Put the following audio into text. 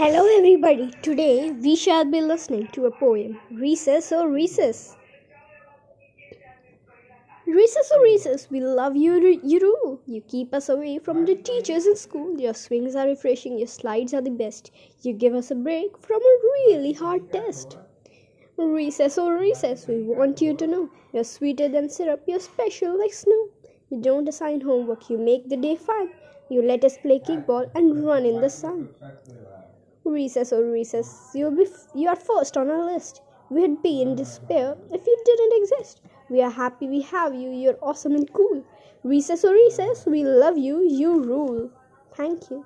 Hello, everybody. Today we shall be listening to a poem Recess or Recess. Recess or recess, we love you, you do. You keep us away from the teachers in school. Your swings are refreshing, your slides are the best. You give us a break from a really hard test. Recess or recess, we want you to know. You're sweeter than syrup, you're special like snow. You don't assign homework, you make the day fun. You let us play kickball and run in the sun. Recess or recess, you'll be f- you are first on our list. We'd be in despair if you didn't exist. We are happy we have you, you're awesome and cool. Recess or recess, we love you, you rule. Thank you.